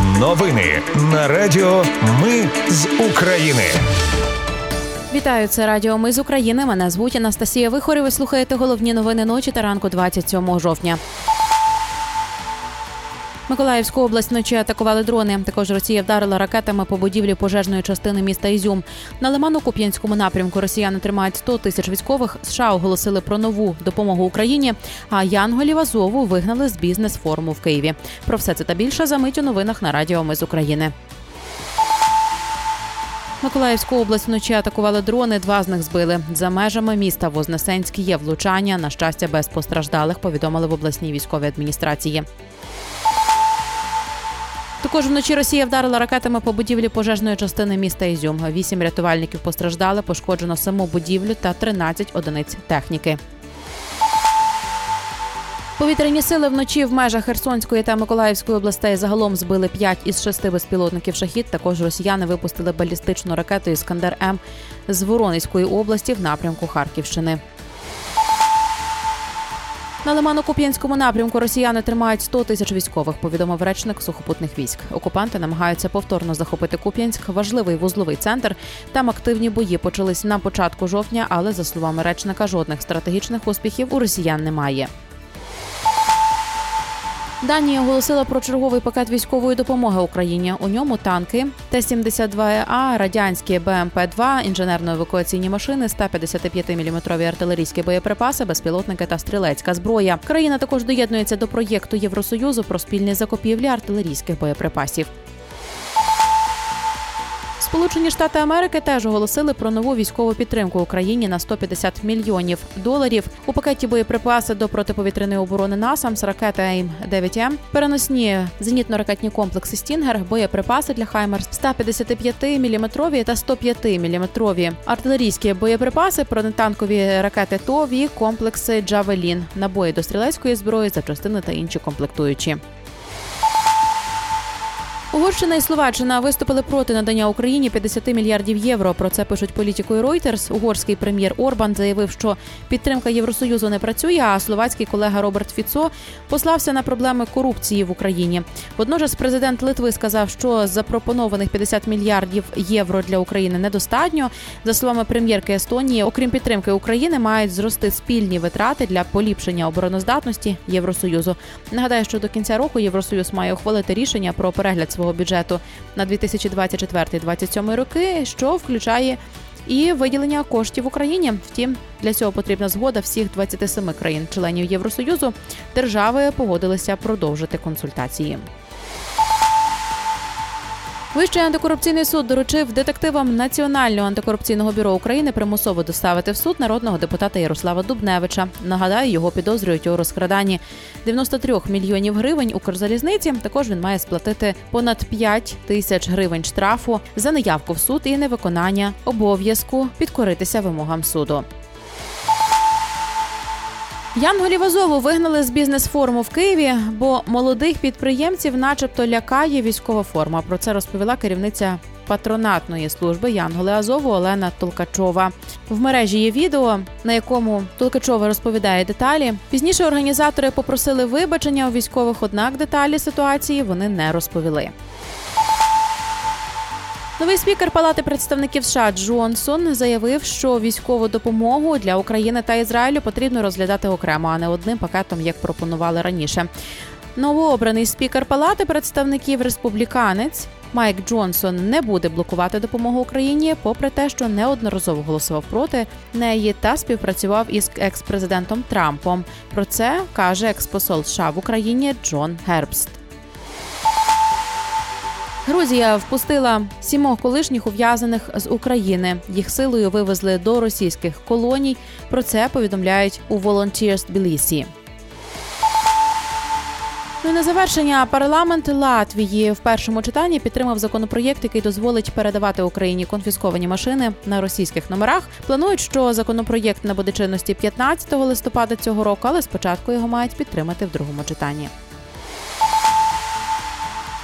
Новини на Радіо Ми з України. Вітаю, це Радіо Ми з України. Мене звуть Анастасія Вихорів. Ви слухаєте головні новини ночі та ранку 27 жовтня. Миколаївську область вночі атакували дрони. Також Росія вдарила ракетами по будівлі пожежної частини міста Ізюм. На Лимано-Куп'янському напрямку росіяни тримають 100 тисяч військових. США оголосили про нову допомогу Україні. А Янголів Азову вигнали з бізнес-форуму в Києві. Про все це та більше за мить у новинах на Радіо Ми з України. Миколаївську область вночі атакували дрони. Два з них збили за межами міста Вознесенськ є влучання. На щастя, без постраждалих повідомили в обласній військовій адміністрації. Також вночі Росія вдарила ракетами по будівлі пожежної частини міста Ізюм. Вісім рятувальників постраждали, пошкоджено саму будівлю та 13 одиниць техніки. Повітряні сили вночі в межах Херсонської та Миколаївської областей загалом збили 5 із 6 безпілотників шахід. Також росіяни випустили балістичну ракету Іскандер М з Воронезької області в напрямку Харківщини. На Лимано-Куп'янському напрямку росіяни тримають 100 тисяч військових. Повідомив речник сухопутних військ. Окупанти намагаються повторно захопити Куп'янськ, важливий вузловий центр. Там активні бої почались на початку жовтня, але за словами речника, жодних стратегічних успіхів у росіян немає. Данія оголосила про черговий пакет військової допомоги Україні. У ньому танки Т-72А, радянські БМП-2, інженерно-евакуаційні машини, 155-мм артилерійські боєприпаси, безпілотники та стрілецька зброя. Країна також доєднується до проєкту Євросоюзу про спільні закупівлі артилерійських боєприпасів. Сполучені Штати Америки теж оголосили про нову військову підтримку Україні на 150 мільйонів доларів. У пакеті боєприпаси до протиповітряної оборони НАСАМС, ракети AIM-9M переносні зенітно-ракетні комплекси Стінгер, боєприпаси для Хаймерс 155-мм та 105-мм, артилерійські боєприпаси, бронетанкові ракети ТОВІ, комплекси Джавелін, набої до стрілецької зброї, запчастини та інші комплектуючі. Угорщина і Словаччина виступили проти надання Україні 50 мільярдів євро. Про це пишуть політикою Reuters. Угорський прем'єр Орбан заявив, що підтримка Євросоюзу не працює. А словацький колега Роберт Фіцо послався на проблеми корупції в Україні. Водночас, президент Литви сказав, що запропонованих 50 мільярдів євро для України недостатньо. За словами прем'єрки Естонії, окрім підтримки України, мають зрости спільні витрати для поліпшення обороноздатності Євросоюзу. Нагадаю, що до кінця року Євросоюз має ухвалити рішення про перегляд свого бюджету на 2024-2027 роки, що включає і виділення коштів Україні. Втім, для цього потрібна згода всіх 27 країн-членів Євросоюзу. Держави погодилися продовжити консультації. Вищий антикорупційний суд доручив детективам Національного антикорупційного бюро України примусово доставити в суд народного депутата Ярослава Дубневича. Нагадаю, його підозрюють у розкраданні 93 мільйонів гривень Укрзалізниці. Також він має сплатити понад 5 тисяч гривень штрафу за неявку в суд і невиконання обов'язку підкоритися вимогам суду. Янголів Азову вигнали з бізнес-форуму в Києві, бо молодих підприємців, начебто, лякає військова форма. Про це розповіла керівниця патронатної служби Янголи Азову Олена Толкачова. В мережі є відео, на якому Толкачова розповідає деталі. Пізніше організатори попросили вибачення у військових, однак деталі ситуації вони не розповіли. Новий спікер Палати представників США Джонсон заявив, що військову допомогу для України та Ізраїлю потрібно розглядати окремо, а не одним пакетом, як пропонували раніше. Новообраний спікер Палати представників республіканець Майк Джонсон не буде блокувати допомогу Україні, попри те, що неодноразово голосував проти неї та співпрацював із екс-президентом Трампом. Про це каже експосол США в Україні Джон Гербст. Грузія впустила сімох колишніх ув'язаних з України. Їх силою вивезли до російських колоній. Про це повідомляють у Volunteers Tbilisi. Ну і на завершення парламент Латвії в першому читанні підтримав законопроєкт, який дозволить передавати Україні конфісковані машини на російських номерах. Планують, що законопроєкт набуде чинності 15 листопада цього року, але спочатку його мають підтримати в другому читанні.